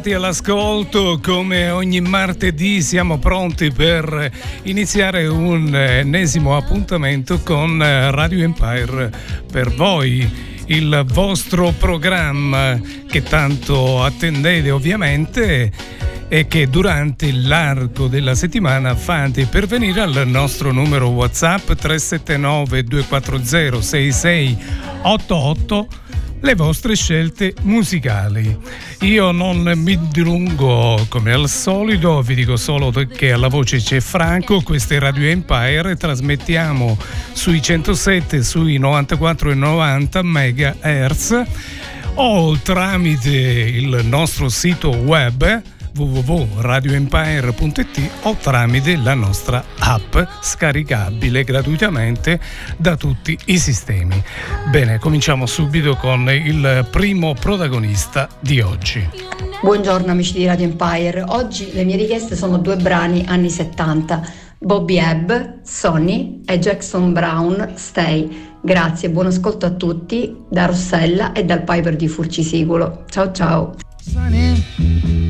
Bentrovati all'ascolto, come ogni martedì siamo pronti per iniziare un ennesimo appuntamento con Radio Empire per voi, il vostro programma che tanto attendete ovviamente e che durante l'arco della settimana fate pervenire al nostro numero WhatsApp 379 240 6688 le vostre scelte musicali. Io non mi dilungo come al solito, vi dico solo che alla voce c'è Franco, questa è Radio Empire, trasmettiamo sui 107, sui 94 e 90 MHz o tramite il nostro sito web www.radioempire.it o tramite la nostra app scaricabile gratuitamente da tutti i sistemi. Bene, cominciamo subito con il primo protagonista di oggi. Buongiorno amici di Radio Empire, oggi le mie richieste sono due brani anni 70. Bobby Ebb, Sonny e Jackson Brown, Stay. Grazie, buon ascolto a tutti da Rossella e dal Piper di Furcisicolo. Ciao ciao. Sunny.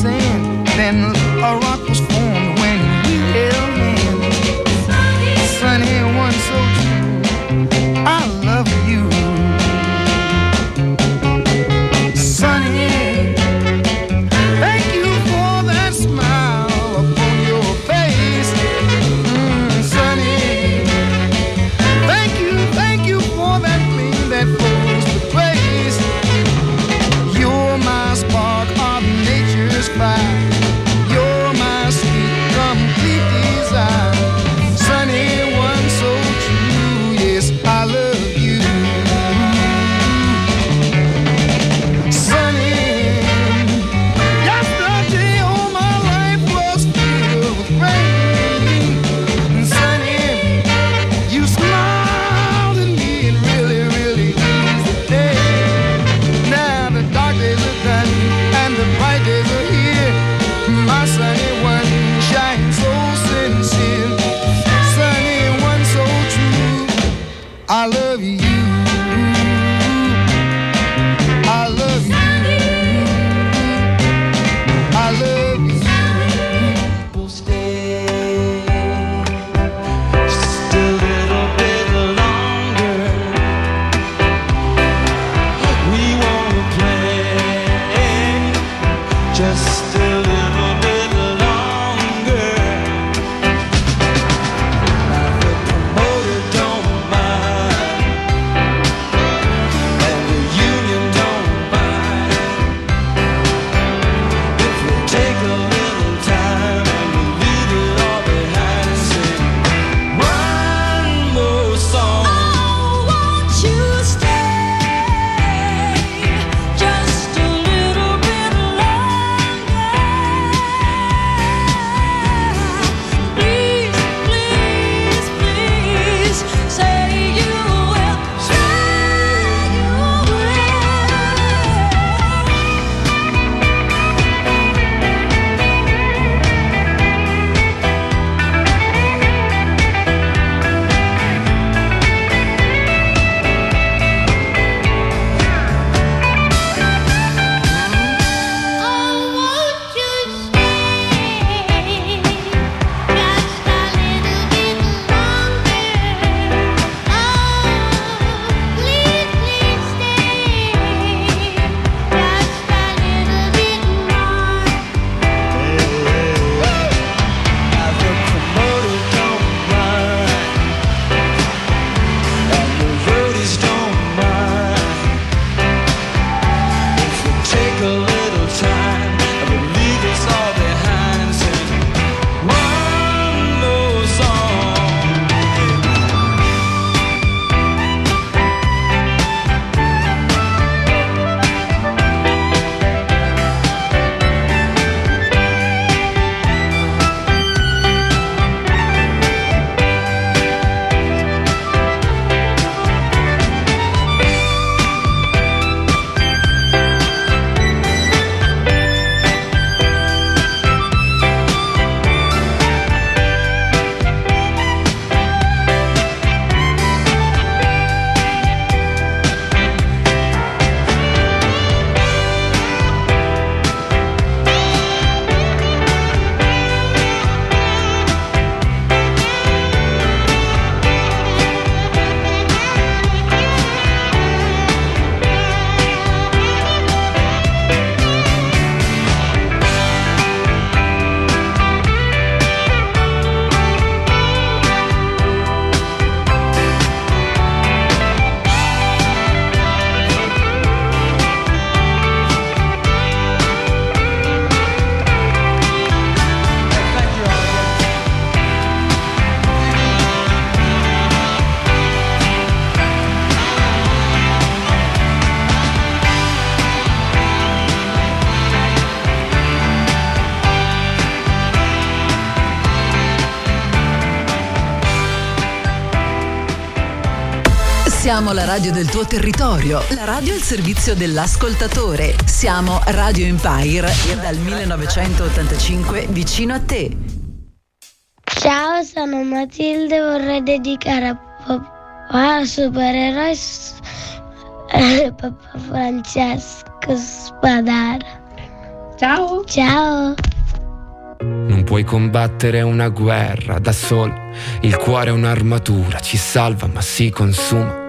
sand. Siamo la radio del tuo territorio, la radio al servizio dell'ascoltatore. Siamo Radio Empire dal 1985 vicino a te. Ciao, sono Matilde, vorrei dedicare a papà supereroe eh, papà Francesco Spadara. Ciao. Ciao. Non puoi combattere una guerra da solo, il cuore è un'armatura, ci salva ma si consuma.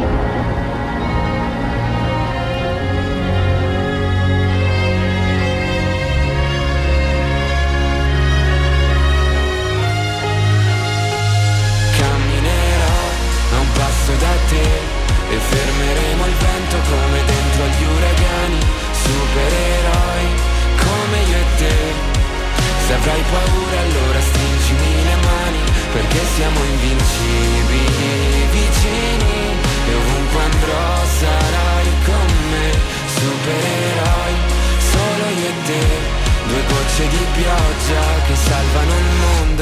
te e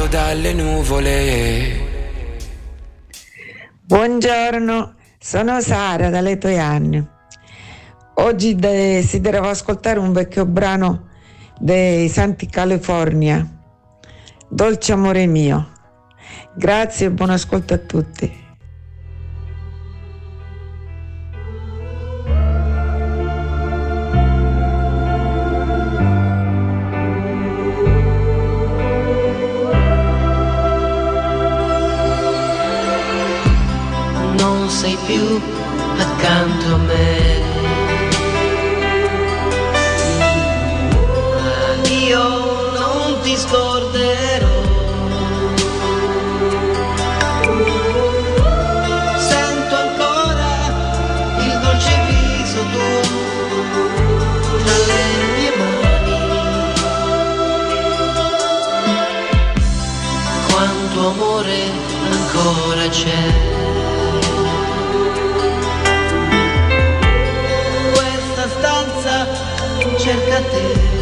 dalle nuvole. Buongiorno, sono Sara dalle Toianne. Oggi desidero ascoltare un vecchio brano dei Santi California, Dolce amore mio. Grazie e buon ascolto a tutti. Più accanto a me. Ma io non ti scorderò. Sento ancora il dolce viso tuo tra le mie mani. Quanto amore ancora c'è. acércate.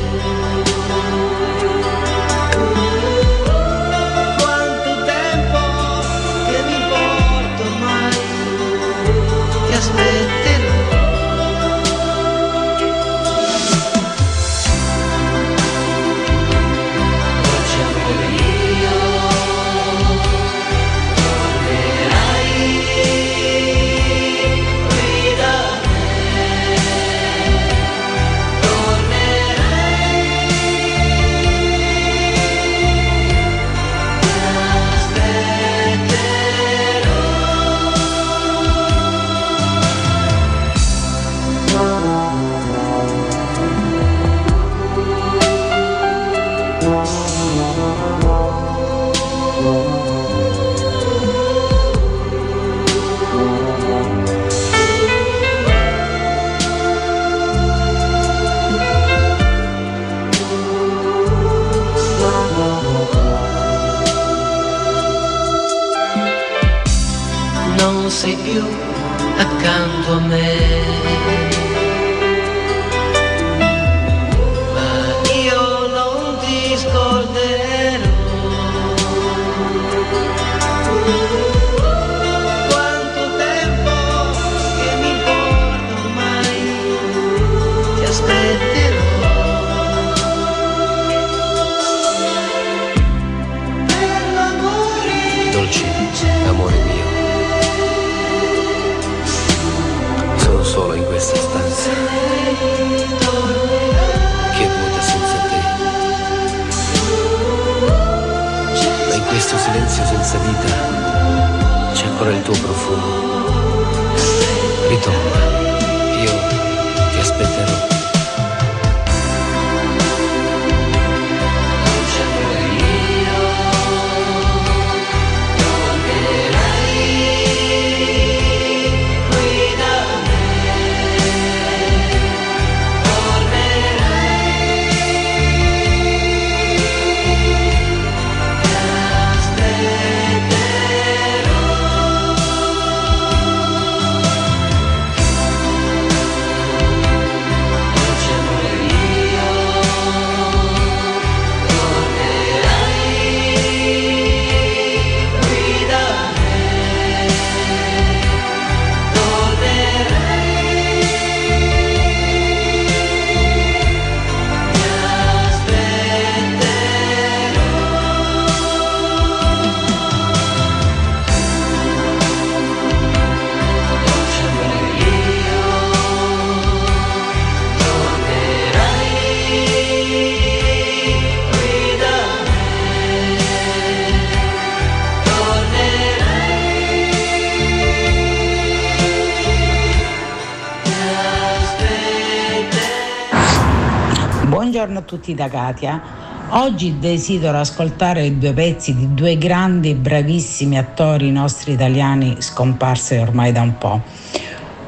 Tutti da Katia. Oggi desidero ascoltare due pezzi di due grandi e bravissimi attori nostri italiani scomparsi ormai da un po'.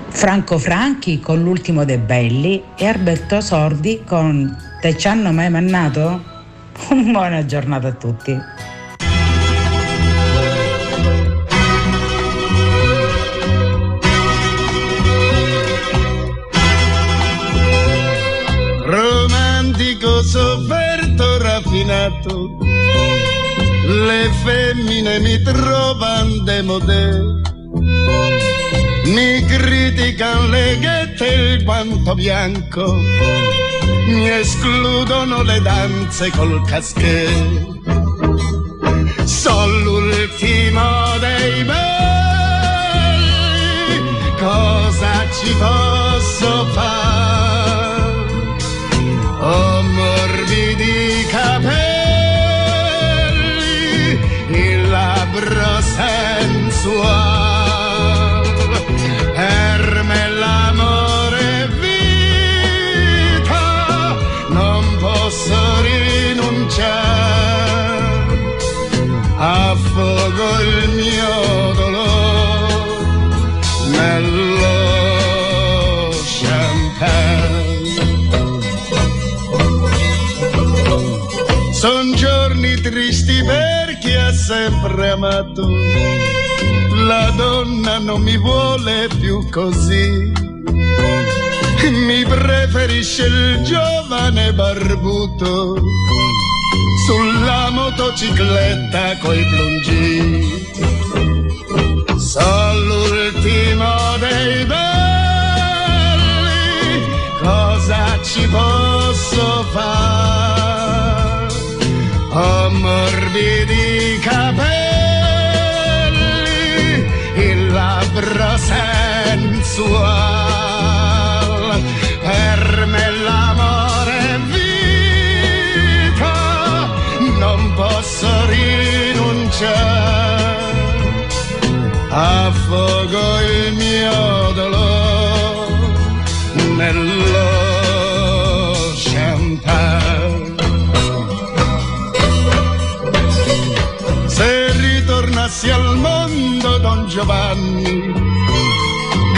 Franco Franchi con L'ultimo dei belli e Alberto Sordi con Te ci hanno mai mannato? Buona giornata a tutti. Raffinato le femmine mi trovano demodè mi criticano le ghette il guanto bianco. Mi escludono le danze col caschè. Sono l'ultimo dei belli cosa ci posso sempre amato. La donna non mi vuole più così. Mi preferisce il giovane barbuto sulla motocicletta coi plungi. Sono l'ultimo dei belli, cosa ci posso fare? Ho morbidi capelli, il labbro sensuale, per me l'amore è vita, non posso rinunciare, affogo il mio dolore nello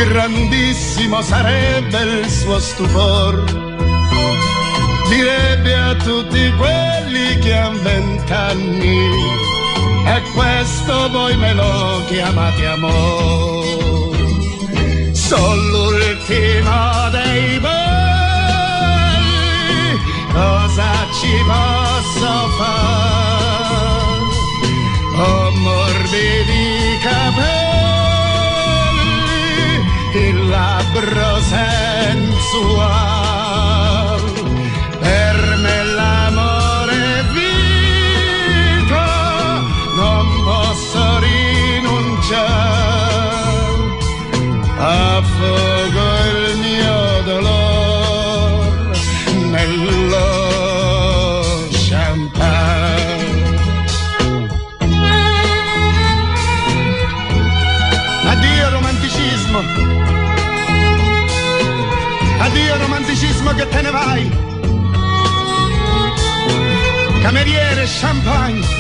grandissimo sarebbe il suo stupor. Direbbe a tutti quelli che han vent'anni, e questo voi me lo chiamate amor. Sono l'ultimo dei belli, cosa ci posso fare? Ho morbidi capelli. Labbro sensual. Romanticismo che te ne vai. Cameriere, champagne.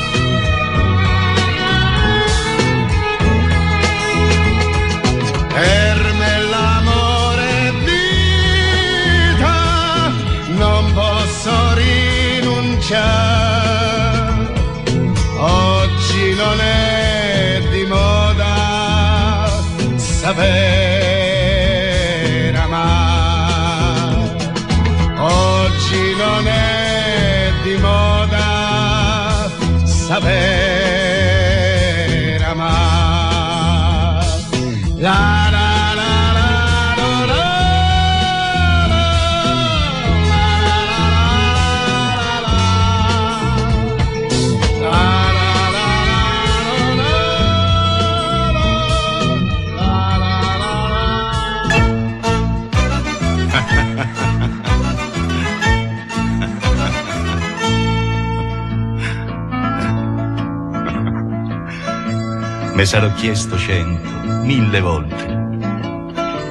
Me sarò chiesto cento, mille volte.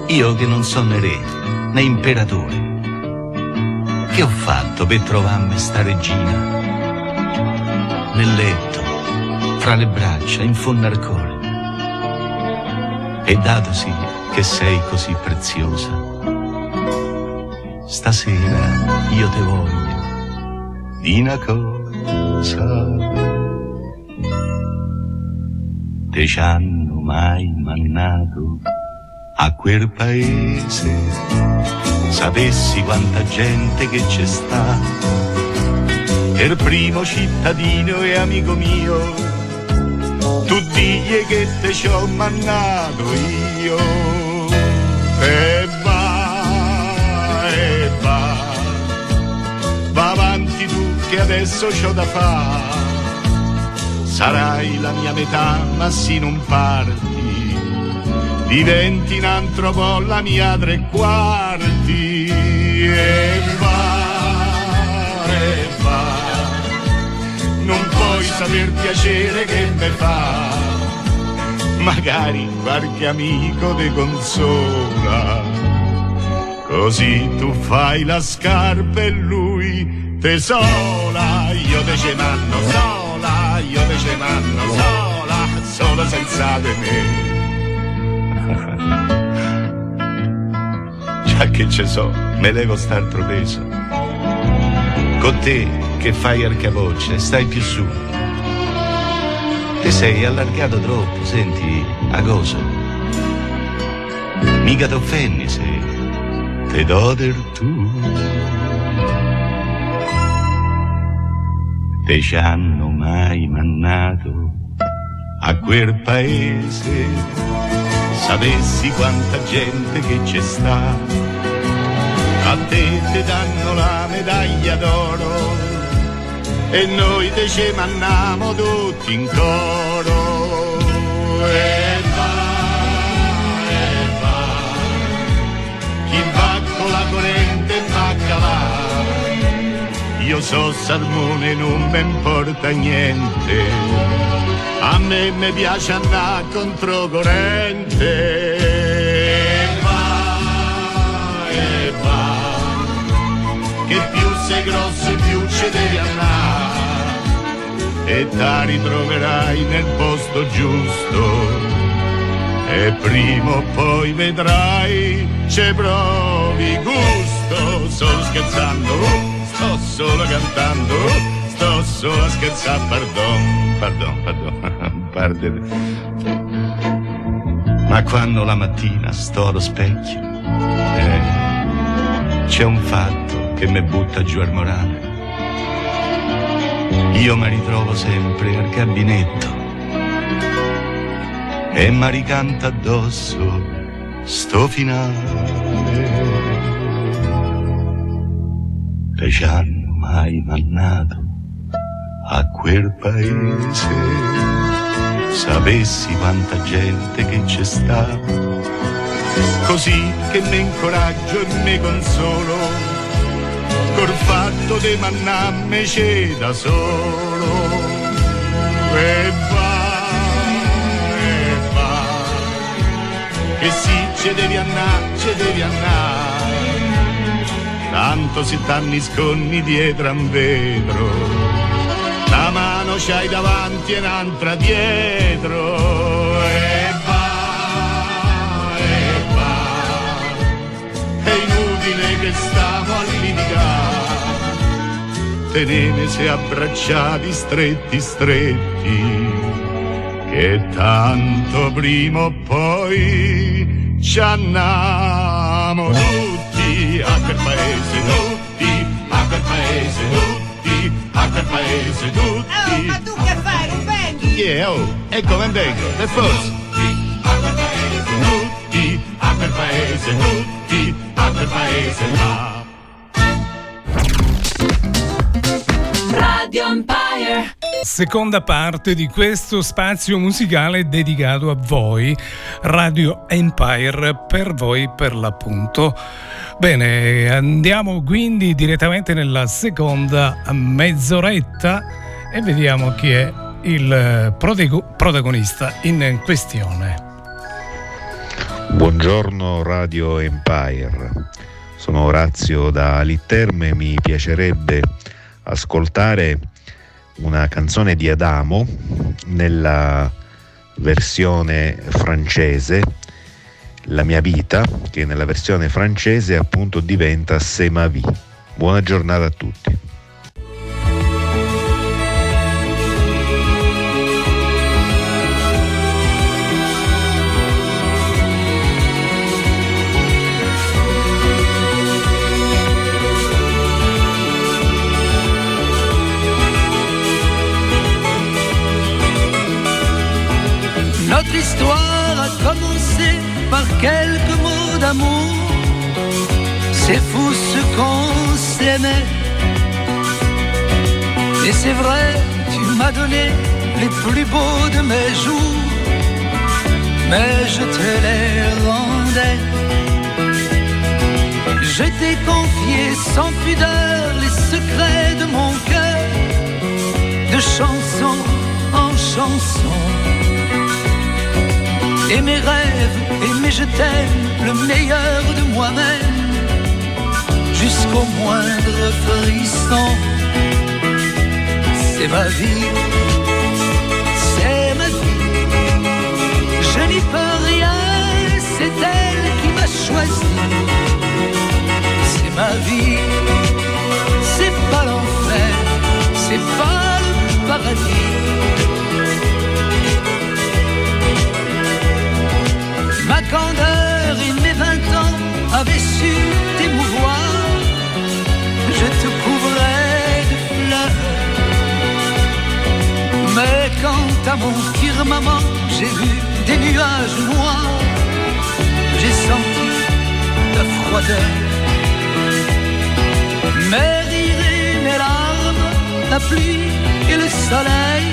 Io che non sono né re né imperatore. Che ho fatto per trovarmi sta regina? Nel letto, fra le braccia, in fondo al cuore. E datosi che sei così preziosa, stasera io te voglio di una cosa te ci hanno mai mannato a quel paese. Sapessi quanta gente che c'è sta, il primo cittadino e amico mio, tu digli che te ci ho mannato io. E va, e va, va avanti tu che adesso c'ho da fare sarai la mia metà, ma sì non parti. Diventi in altro po' la mia tre quarti. E va, e va. Non puoi saper piacere che me fa. Magari qualche amico te consola. Così tu fai la scarpa e lui te sola. Io te ce manno sola io invece manno sola, sola senza di me. Già che ce so, me levo st'altro peso. Con te che fai arcavoce, stai più su. Te sei allargato troppo, senti, a cosa? Mica t'offendi se te do del tu. Te ci hanno mai mannato a quel paese. Sapessi quanta gente che c'è sta, a te te danno la medaglia d'oro e noi te ci manniamo tutti in coro. E va, e va, chi va io so salmone non mi importa niente. A me mi piace andare controcorrente e va e va che più sei grosso più ci devi andare. E ti ritroverai nel posto giusto. E prima o poi vedrai ci provi gusto. Sto scherzando sto solo cantando, sto solo a scherzare, pardon, pardon, pardon, pardon. Ma quando la mattina sto allo specchio, eh, c'è un fatto che mi butta giù al morale. Io mi ritrovo sempre al gabinetto e mi ricanta addosso sto finale. E ci hanno mai mannato a quel paese. Sapessi quanta gente che c'è sta, così che mi incoraggio e mi consolo, col fatto di mannarmi c'è da solo. E va, e va, che sì, ci devi andare, ci devi andare. Tanto se t'anni sconni dietro a un vetro, la mano c'hai davanti e un'altra dietro. E va, e va, è inutile che stiamo a litigare, tenenesi abbracciati stretti stretti, che tanto prima o poi ci andiamo quel paese, tutti. ma tu che fai, non vendi? Yeah, oh, e come vengo, per forza. Tutti a quel paese, tutti a quel paese là. Radio Empire. Seconda parte di questo spazio musicale dedicato a voi, Radio Empire, per voi per l'appunto. Bene, andiamo quindi direttamente nella seconda mezz'oretta e vediamo chi è il protagonista in questione. Buongiorno Radio Empire, sono Orazio da Litterme, mi piacerebbe ascoltare una canzone di Adamo nella versione francese, La mia vita, che nella versione francese appunto diventa C'est vie. Buona giornata a tutti. Notre histoire a commencé par quelques mots d'amour. C'est fou ce qu'on s'aimait. Et c'est vrai, tu m'as donné les plus beaux de mes jours. Mais je te les rendais. Je t'ai confié sans pudeur les secrets de mon cœur, de chanson en chanson et mes rêves, et mes je t'aime, le meilleur de moi-même, jusqu'au moindre frisson. C'est ma vie, c'est ma vie, je n'y peux rien, c'est elle qui m'a choisi. C'est ma vie, à mon firmament j'ai vu des nuages noirs, j'ai senti ta froideur. Mes rires et mes larmes, la pluie et le soleil,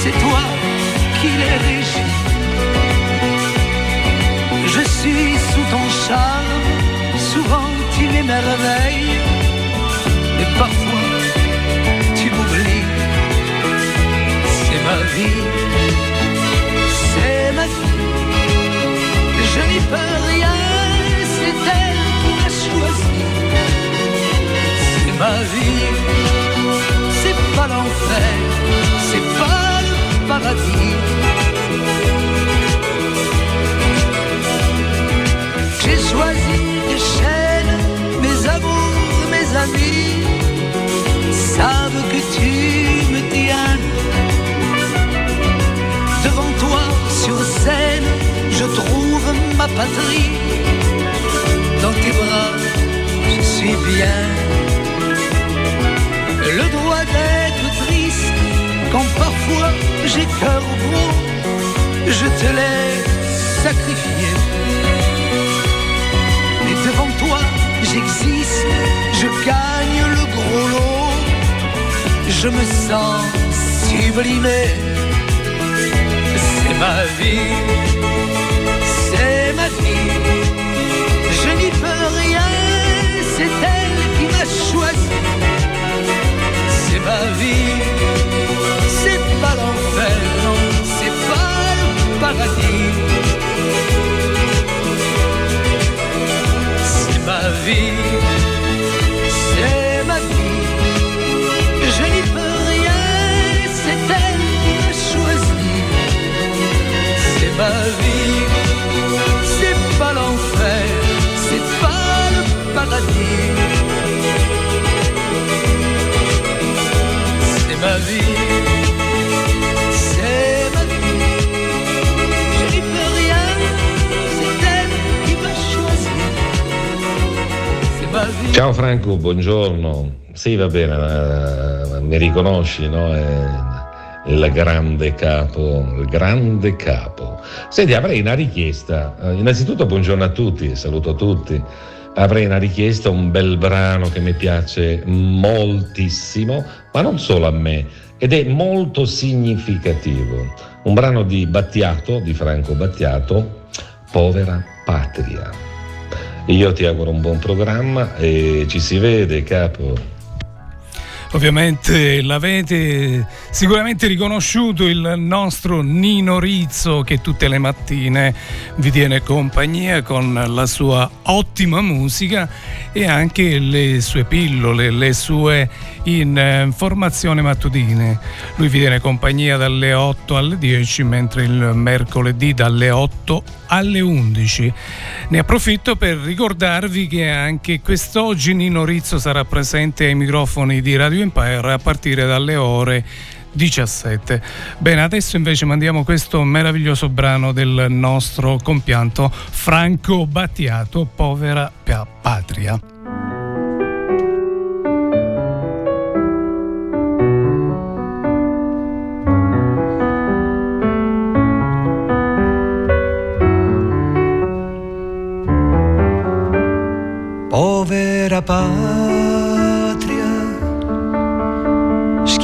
c'est toi qui les régis. Je suis sous ton charme, souvent tu m'émerveilles, et parfois ma vie, c'est ma vie, je n'y peux rien, c'est elle qui m'a choisi. C'est ma vie, c'est pas l'enfer, c'est pas le paradis. J'ai choisi des chaînes, mes amours, mes amis savent que tu sur scène, je trouve ma patrie. Dans tes bras, je suis bien. Le droit d'être triste quand parfois j'ai cœur gros. Je te l'ai sacrifié. Mais devant toi, j'existe, je gagne le gros lot. Je me sens sublimé Ma vie, c'est ma vie. Je n'y peux rien, c'est elle qui m'a choisi. C'est ma vie, c'est pas l'enfer, non, c'est pas le paradis. C'est ma vie, Ciao Franco, buongiorno. Sì, va bene, eh, mi riconosci, no? È il grande capo, il grande capo. Senti, avrei una richiesta. Eh, Innanzitutto buongiorno a tutti, saluto tutti. Avrei una richiesta, un bel brano che mi piace moltissimo, ma non solo a me, ed è molto significativo. Un brano di Battiato, di Franco Battiato, Povera Patria. Io ti auguro un buon programma e ci si vede, capo. Ovviamente l'avete sicuramente riconosciuto il nostro Nino Rizzo che tutte le mattine vi tiene compagnia con la sua ottima musica e anche le sue pillole, le sue informazioni mattutine. Lui vi tiene compagnia dalle 8 alle 10 mentre il mercoledì dalle 8 alle 11. Ne approfitto per ricordarvi che anche quest'oggi Nino Rizzo sarà presente ai microfoni di Radio Empire a partire dalle ore 17. Bene, adesso invece mandiamo questo meraviglioso brano del nostro compianto Franco Battiato, Povera Patria. Povera patria,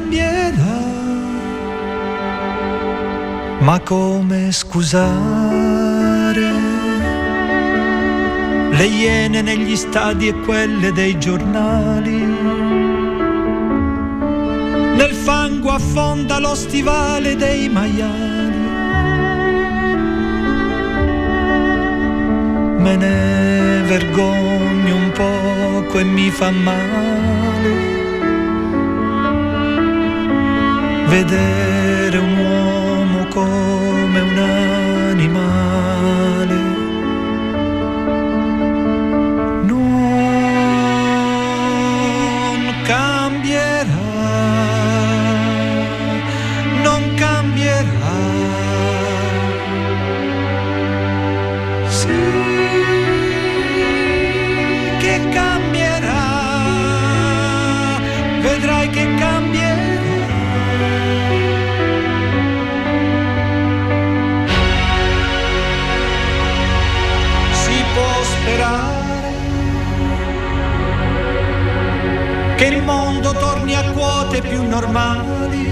cambierà. Ma come scusare le iene negli stadi e quelle dei giornali? Nel fango affonda lo stivale dei maiali. Me ne vergogno un poco e mi fa male vedere un uomo come un più normali,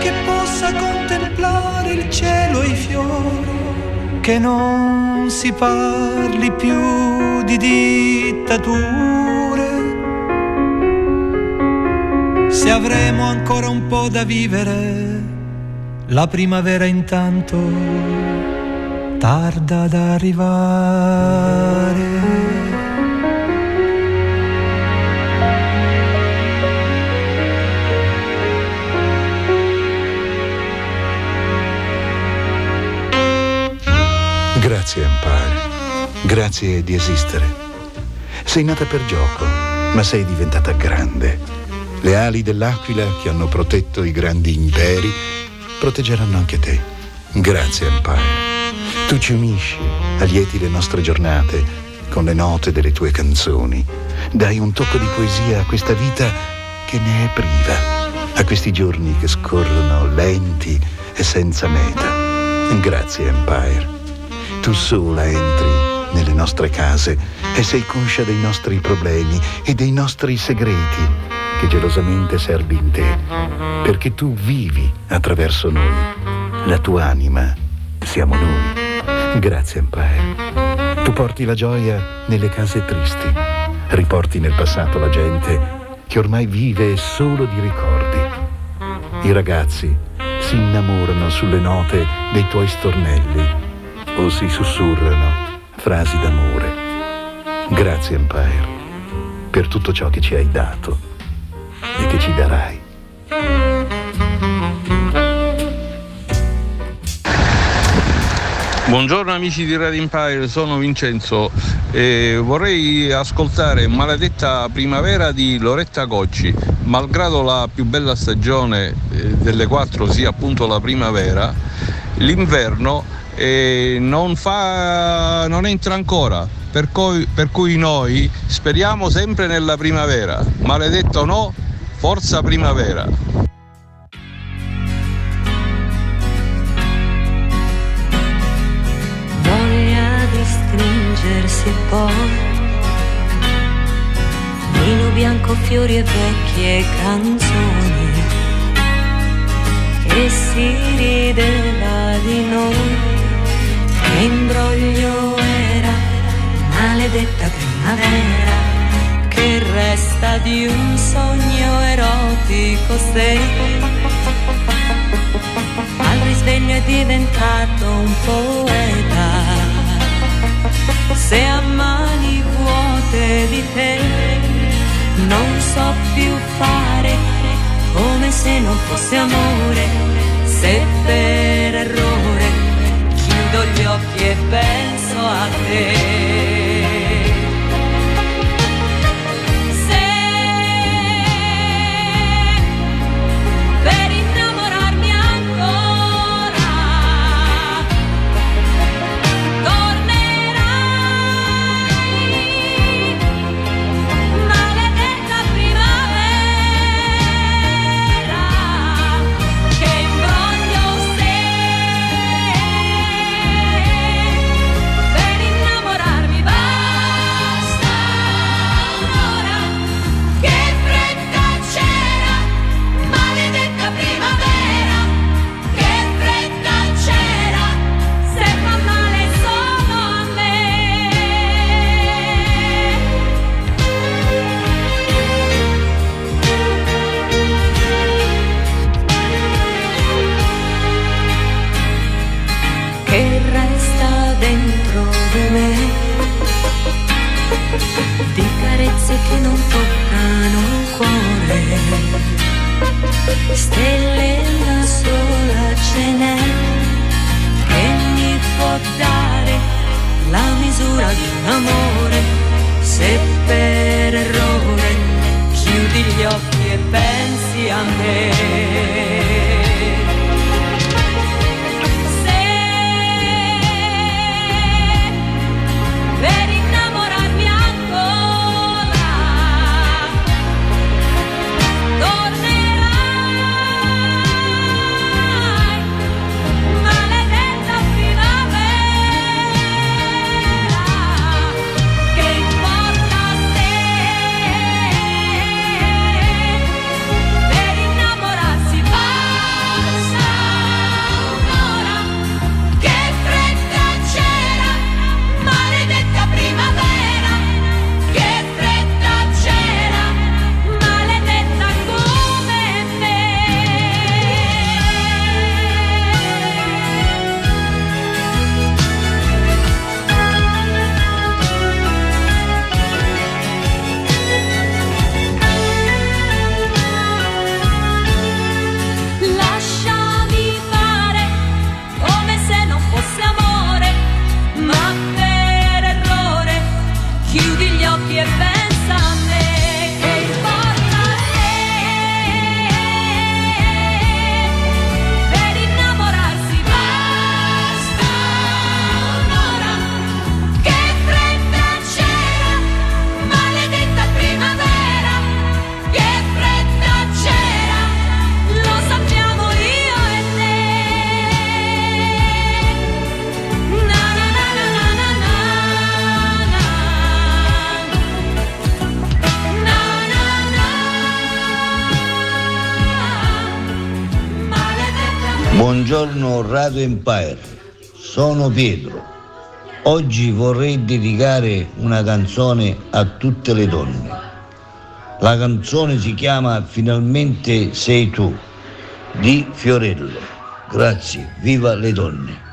che possa contemplare il cielo e i fiori, che non si parli più di dittature. Se avremo ancora un po' da vivere, la primavera intanto tarda ad arrivare. Grazie Empire, grazie di esistere. Sei nata per gioco, ma sei diventata grande. Le ali dell'aquila che hanno protetto i grandi imperi proteggeranno anche te. Grazie Empire. Tu ci unisci, allieti le nostre giornate con le note delle tue canzoni. Dai un tocco di poesia a questa vita che ne è priva, a questi giorni che scorrono lenti e senza meta. Grazie Empire. Tu sola entri nelle nostre case e sei conscia dei nostri problemi e dei nostri segreti che gelosamente servi in te, perché tu vivi attraverso noi. La tua anima siamo noi. Grazie Empire. Tu porti la gioia nelle case tristi, riporti nel passato la gente che ormai vive solo di ricordi. I ragazzi si innamorano sulle note dei tuoi stornelli o si sussurrano frasi d'amore. Grazie Empire per tutto ciò che ci hai dato e che ci darai. Buongiorno amici di Radio Empire, sono Vincenzo e vorrei ascoltare Maledetta Primavera di Loretta Gocci. Malgrado la più bella stagione eh, delle quattro sia appunto la primavera, l'inverno e non, fa, non entra ancora, per cui, per cui noi speriamo sempre nella primavera, maledetto no, forza primavera. Voglia di stringersi poi, vino bianco, fiori e vecchie canzoni, e si rideva di noi che imbroglio era, maledetta primavera, che resta di un sogno erotico se al risveglio è diventato un poeta. Se a mani vuote di te non so più fare come se non fosse amore, se per errore chiudo gli occhi e penso a te. Buongiorno Radio Empire, sono Pietro. Oggi vorrei dedicare una canzone a tutte le donne. La canzone si chiama Finalmente sei tu di Fiorello. Grazie, viva le donne.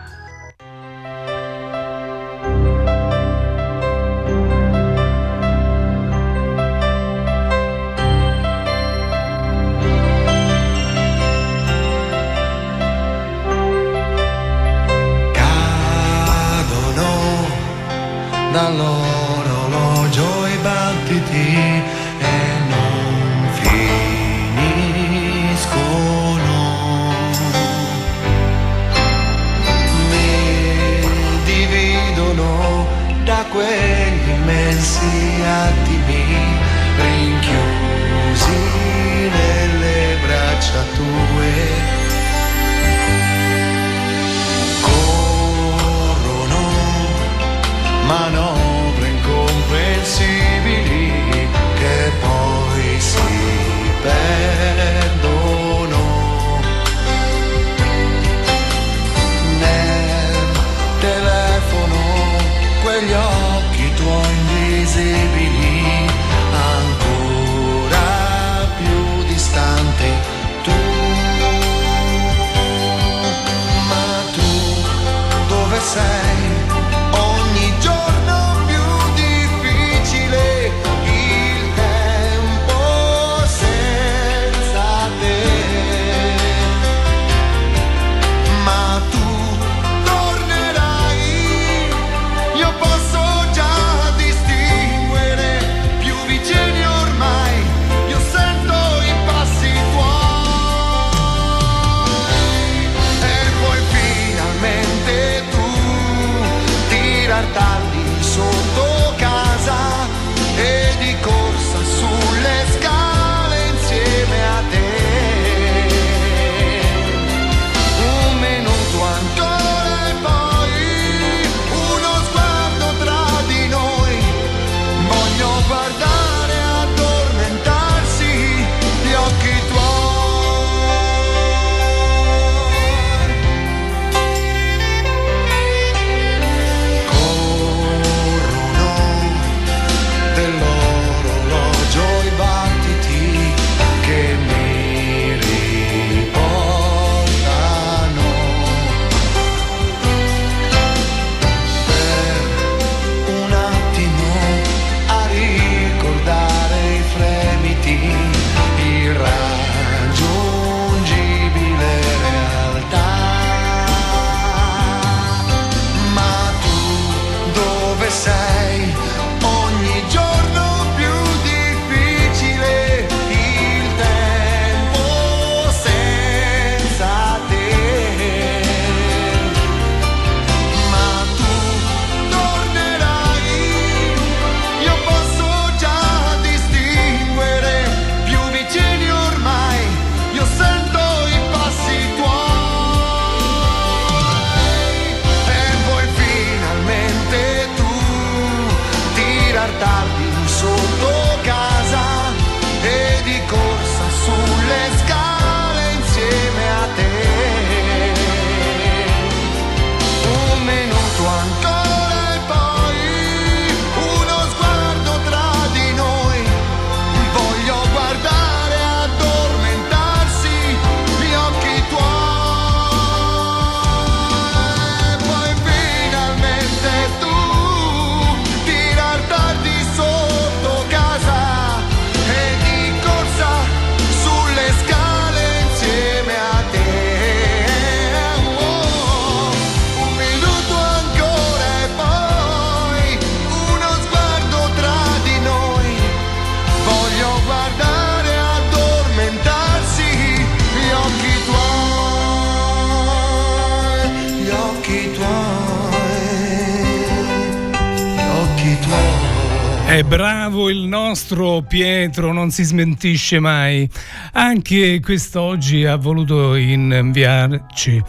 Nostro Pietro non si smentisce mai. Anche quest'oggi ha voluto inviarci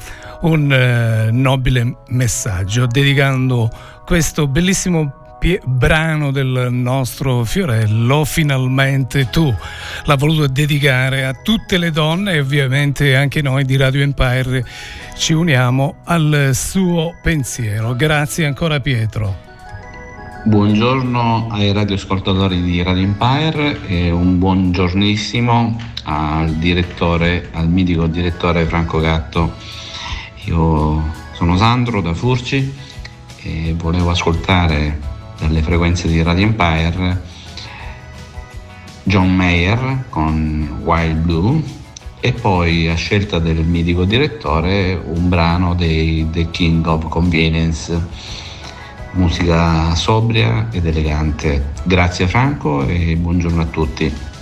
un eh, nobile messaggio dedicando questo bellissimo brano del nostro Fiorello, finalmente tu. L'ha voluto dedicare a tutte le donne e ovviamente anche noi di Radio Empire ci uniamo al suo pensiero. Grazie ancora Pietro. Buongiorno ai radioascoltatori di Radio Empire e un buongiornissimo al direttore, al mitico direttore Franco Gatto. Io sono Sandro da Furci e volevo ascoltare dalle frequenze di Radio Empire John Mayer con Wild Blue e poi a scelta del mitico direttore un brano dei The King of Convenience musica sobria ed elegante. Grazie Franco e buongiorno a tutti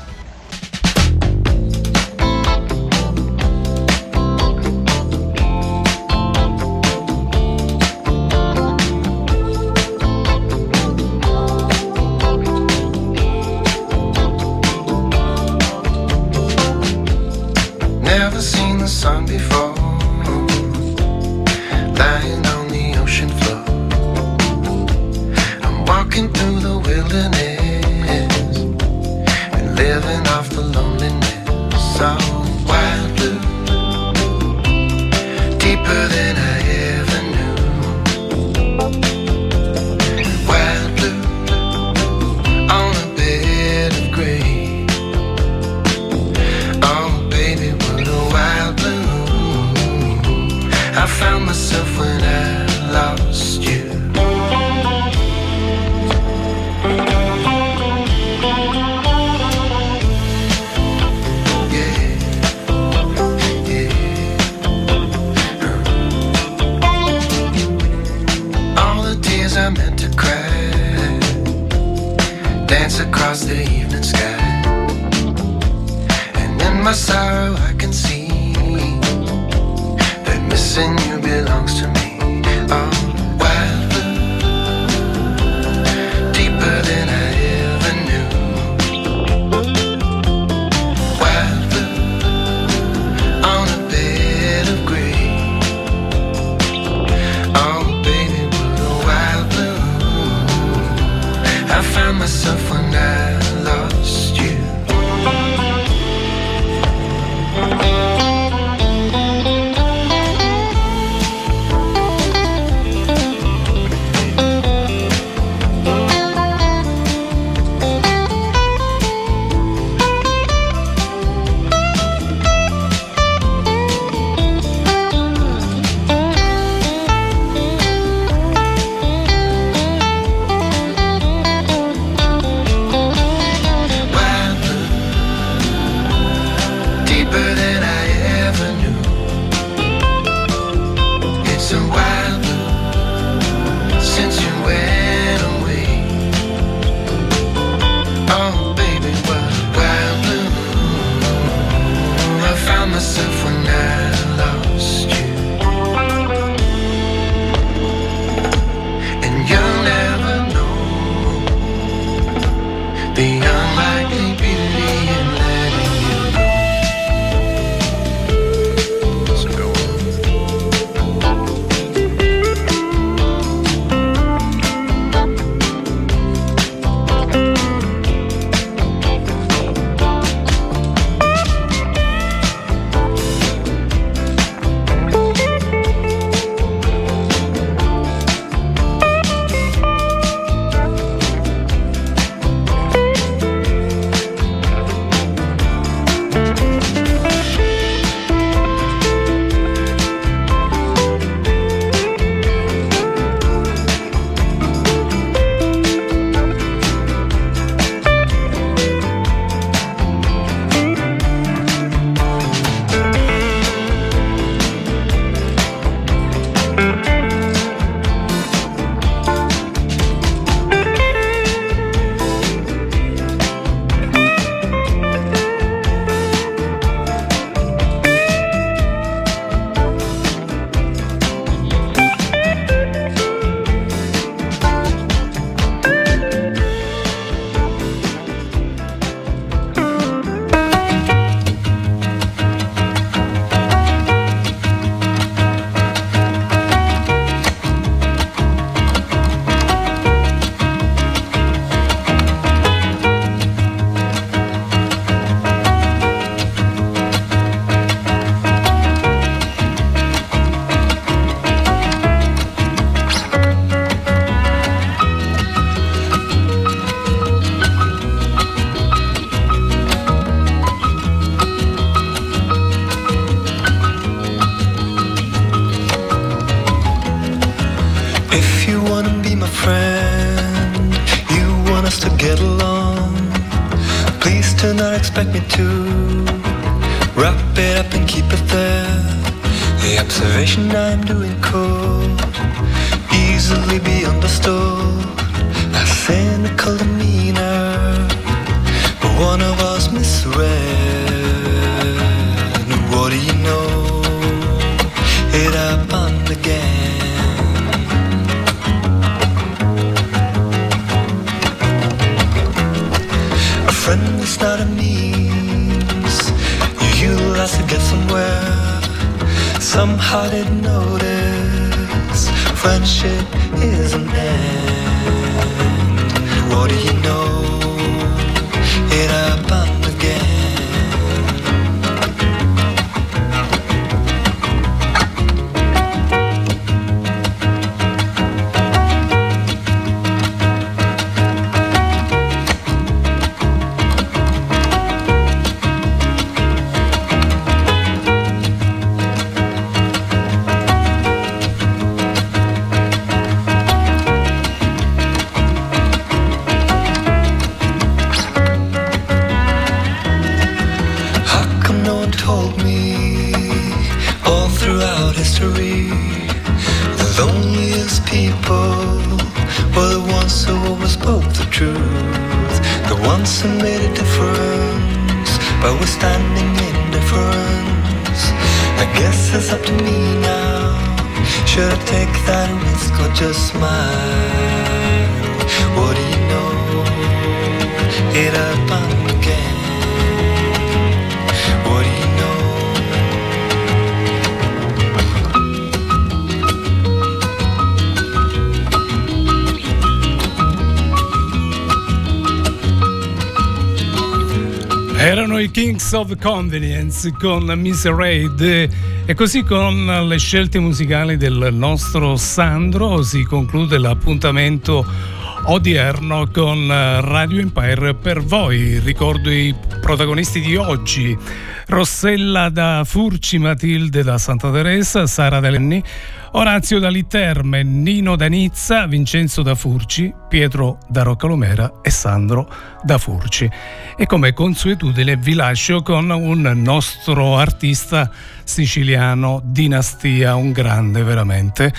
be my friend. You want us to get along. Please do not expect me to wrap it up and keep it there. The observation I'm doing cold, easily be understood. A cynical demeanor, but one of us misread. Somehow didn't notice friendship is an end. Erano i Kings of Convenience con Miss Raid. E così con le scelte musicali del nostro Sandro si conclude l'appuntamento odierno con Radio Empire per voi. Ricordo i protagonisti di oggi. Rossella da Furci, Matilde da Santa Teresa, Sara da Lenni, Orazio da Literme, Nino da Nizza, Vincenzo da Furci, Pietro da Roccalomera e Sandro da Furci. E come consuetudine vi lascio con un nostro artista siciliano, Dinastia, un grande veramente.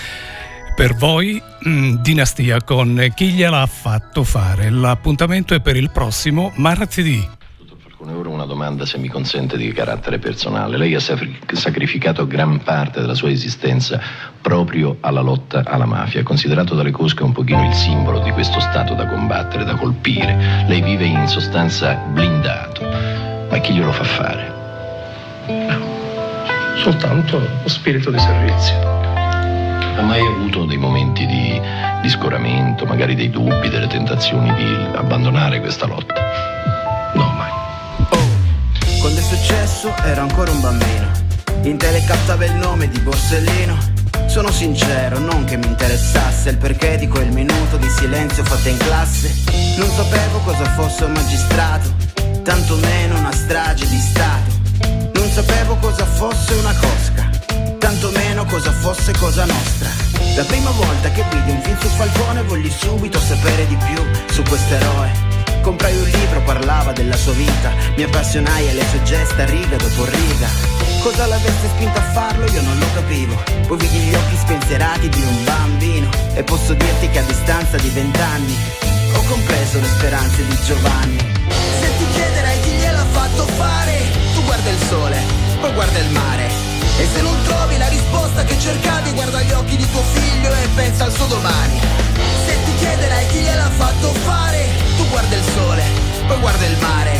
Per voi, mm, Dinastia con chi gliel'ha fatto fare. L'appuntamento è per il prossimo martedì. Con ora una domanda, se mi consente, di carattere personale. Lei ha sacrificato gran parte della sua esistenza proprio alla lotta alla mafia, considerato dalle cosche un pochino il simbolo di questo stato da combattere, da colpire. Lei vive in sostanza blindato, ma chi glielo fa fare? soltanto lo spirito di servizio. Ha mai avuto dei momenti di, di scoramento, magari dei dubbi, delle tentazioni di abbandonare questa lotta? Quando è successo ero ancora un bambino. In tele captava il nome di Borsellino. Sono sincero, non che mi interessasse il perché di quel minuto di silenzio fatto in classe. Non sapevo cosa fosse un magistrato, tantomeno una strage di Stato. Non sapevo cosa fosse una cosca, fosse cosa nostra. La prima volta che vidi un film su Falcone voglio subito sapere di più su quest'eroe. Comprai un libro, parlava della sua vita, mi appassionai alle sue gesta riga dopo riga. Cosa l'avesse spinto a farlo io non lo capivo. Poi vidi gli occhi spensierati di un bambino e posso dirti che a distanza di vent'anni ho compreso le speranze di Giovanni. Se ti chiederai chi gliel'ha fatto fare, tu guarda il sole, poi guarda il mare. E se non trovi la risposta che cercavi, guarda gli occhi di tuo figlio e pensa al suo domani. Se ti chiederai chi gliel'ha fatto fare, tu guarda il sole, poi guarda il mare.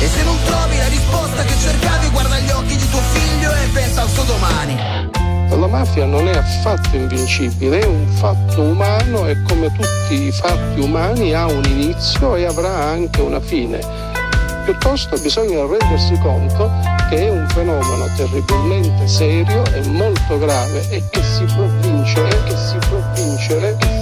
E se non trovi la risposta che cercavi, guarda gli occhi di tuo figlio e pensa al suo domani. La mafia non è affatto invincibile, è un fatto umano e come tutti i fatti umani ha un inizio e avrà anche una fine. Piuttosto bisogna rendersi conto che è un fenomeno terribilmente serio e molto grave e che si può vincere, che si può vincere, che si.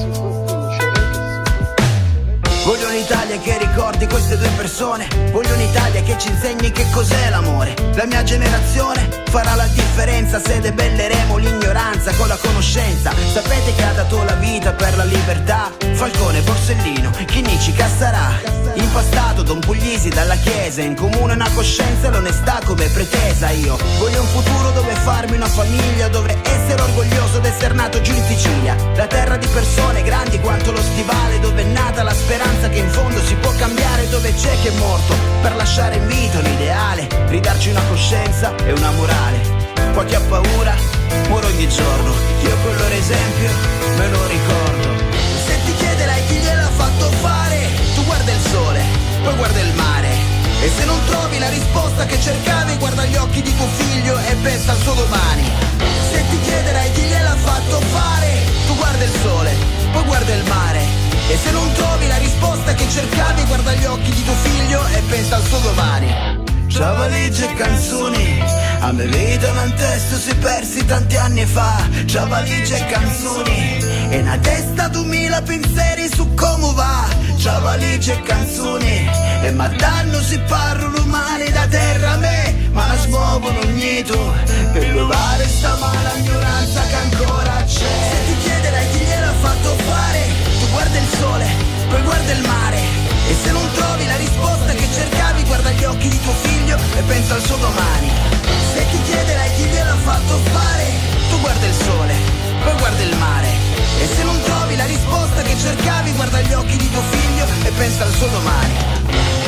un'Italia che ricordi queste due persone. Voglio un'Italia che ci insegni che cos'è l'amore. La mia generazione farà la differenza se debelleremo l'ignoranza con la conoscenza. Sapete che ha dato la vita per la libertà? Falcone, Borsellino, Chinici, Cassarà. Impastato Don Puglisi dalla chiesa, in comune una coscienza e l'onestà come pretesa. Io voglio un futuro dove farmi una famiglia, dove essere orgoglioso d'essere nato giù in Sicilia. La terra di persone grandi quanto lo stivale, dove è nata la speranza che in fondo si può cambiare, dove c'è chi è morto per lasciare in vita un ideale, ridarci una coscienza e una morale. Qua chi ha paura muore ogni giorno, io loro esempio a me vita un testo si persi tanti anni fa. Ciao valigie e canzoni, e una testa duemila pensieri su come va. Ciao valigie e canzoni, e ma danno si parlano umani da terra a me, ma la smuovono ogni tu per levare sta mala ignoranza che ancora c'è. Se ti chiederai chi gliel'ha fatto fare, tu guarda il sole, poi guarda il mare. E se non trovi la risposta che cercavi, guarda gli occhi di tuo figlio e pensa al suo domani. Se ti chiederai chi gliel'ha fatto fare, tu guarda il sole, poi guarda il mare. E se non trovi la risposta che cercavi, guarda gli occhi di tuo figlio e pensa al suo domani.